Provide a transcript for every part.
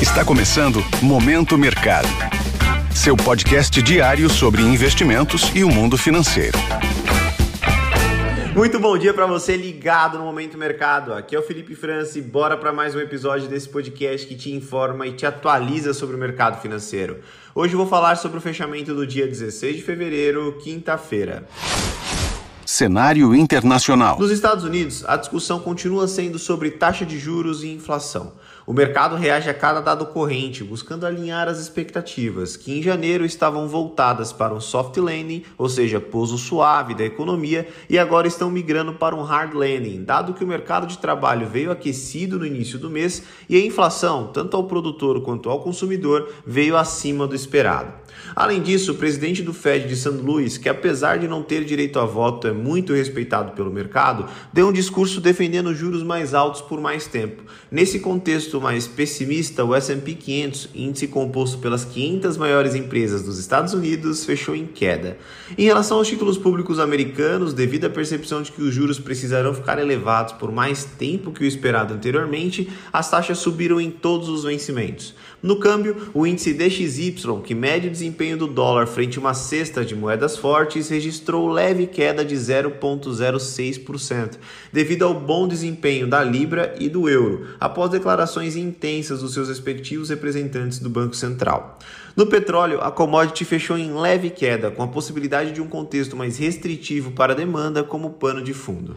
Está começando Momento Mercado. Seu podcast diário sobre investimentos e o mundo financeiro. Muito bom dia para você ligado no Momento Mercado. Aqui é o Felipe França e bora para mais um episódio desse podcast que te informa e te atualiza sobre o mercado financeiro. Hoje eu vou falar sobre o fechamento do dia 16 de fevereiro, quinta-feira. Cenário internacional. Nos Estados Unidos, a discussão continua sendo sobre taxa de juros e inflação. O mercado reage a cada dado corrente, buscando alinhar as expectativas, que em janeiro estavam voltadas para um soft landing, ou seja, pouso suave da economia, e agora estão migrando para um hard landing, dado que o mercado de trabalho veio aquecido no início do mês e a inflação, tanto ao produtor quanto ao consumidor, veio acima do esperado. Além disso, o presidente do Fed de St. Louis, que apesar de não ter direito a voto é muito respeitado pelo mercado, deu um discurso defendendo juros mais altos por mais tempo. Nesse contexto mais pessimista, o S&P 500, índice composto pelas 500 maiores empresas dos Estados Unidos, fechou em queda. Em relação aos títulos públicos americanos, devido à percepção de que os juros precisarão ficar elevados por mais tempo que o esperado anteriormente, as taxas subiram em todos os vencimentos. No câmbio, o índice DXY, que mede o desempenho do dólar frente a uma cesta de moedas fortes, registrou leve queda de 0,06%, devido ao bom desempenho da Libra e do euro, após declarações intensas dos seus respectivos representantes do Banco Central. No petróleo, a commodity fechou em leve queda, com a possibilidade de um contexto mais restritivo para a demanda como pano de fundo.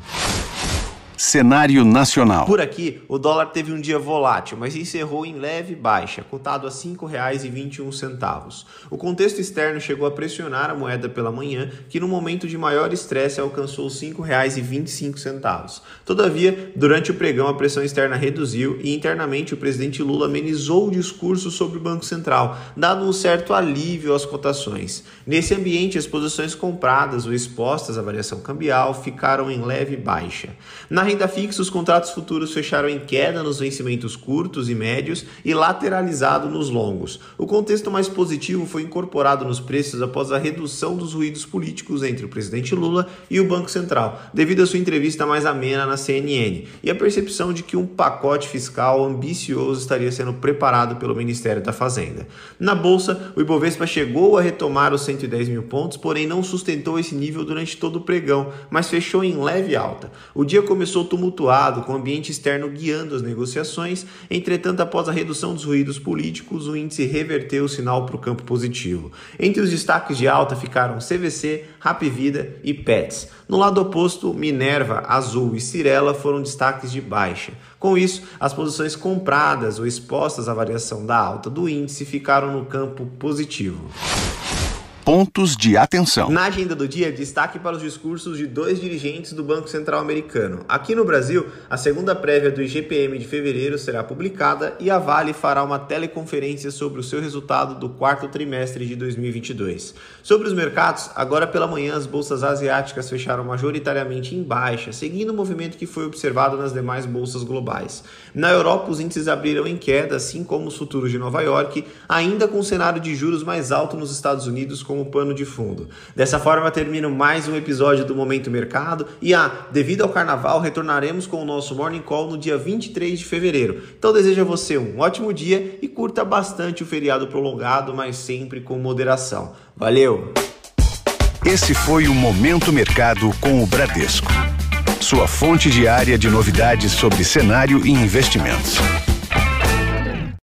Cenário nacional. Por aqui, o dólar teve um dia volátil, mas encerrou em leve baixa, cotado a R$ 5,21. O contexto externo chegou a pressionar a moeda pela manhã, que no momento de maior estresse alcançou R$ 5,25. Todavia, durante o pregão, a pressão externa reduziu e internamente o presidente Lula amenizou o discurso sobre o Banco Central, dando um certo alívio às cotações. Nesse ambiente, as posições compradas ou expostas à variação cambial ficaram em leve baixa. Na renda fixa, os contratos futuros fecharam em queda nos vencimentos curtos e médios e lateralizado nos longos. O contexto mais positivo foi incorporado nos preços após a redução dos ruídos políticos entre o presidente Lula e o Banco Central, devido à sua entrevista mais amena na CNN, e a percepção de que um pacote fiscal ambicioso estaria sendo preparado pelo Ministério da Fazenda. Na bolsa, o Ibovespa chegou a retomar os 110 mil pontos, porém não sustentou esse nível durante todo o pregão, mas fechou em leve alta. O dia começou começou tumultuado, com o ambiente externo guiando as negociações. Entretanto, após a redução dos ruídos políticos, o índice reverteu o sinal para o campo positivo. Entre os destaques de alta ficaram CVC, Rapvida e Pets. No lado oposto, Minerva, Azul e Cirela foram destaques de baixa. Com isso, as posições compradas ou expostas à variação da alta do índice ficaram no campo positivo pontos de atenção. Na agenda do dia, destaque para os discursos de dois dirigentes do Banco Central Americano. Aqui no Brasil, a segunda prévia do IGPM de fevereiro será publicada e a Vale fará uma teleconferência sobre o seu resultado do quarto trimestre de 2022. Sobre os mercados, agora pela manhã as bolsas asiáticas fecharam majoritariamente em baixa, seguindo o movimento que foi observado nas demais bolsas globais. Na Europa, os índices abriram em queda, assim como os futuros de Nova York, ainda com um cenário de juros mais alto nos Estados Unidos como pano de fundo. Dessa forma, termino mais um episódio do Momento Mercado e, ah, devido ao carnaval, retornaremos com o nosso Morning Call no dia 23 de fevereiro. Então, desejo a você um ótimo dia e curta bastante o feriado prolongado, mas sempre com moderação. Valeu! Esse foi o Momento Mercado com o Bradesco. Sua fonte diária de novidades sobre cenário e investimentos.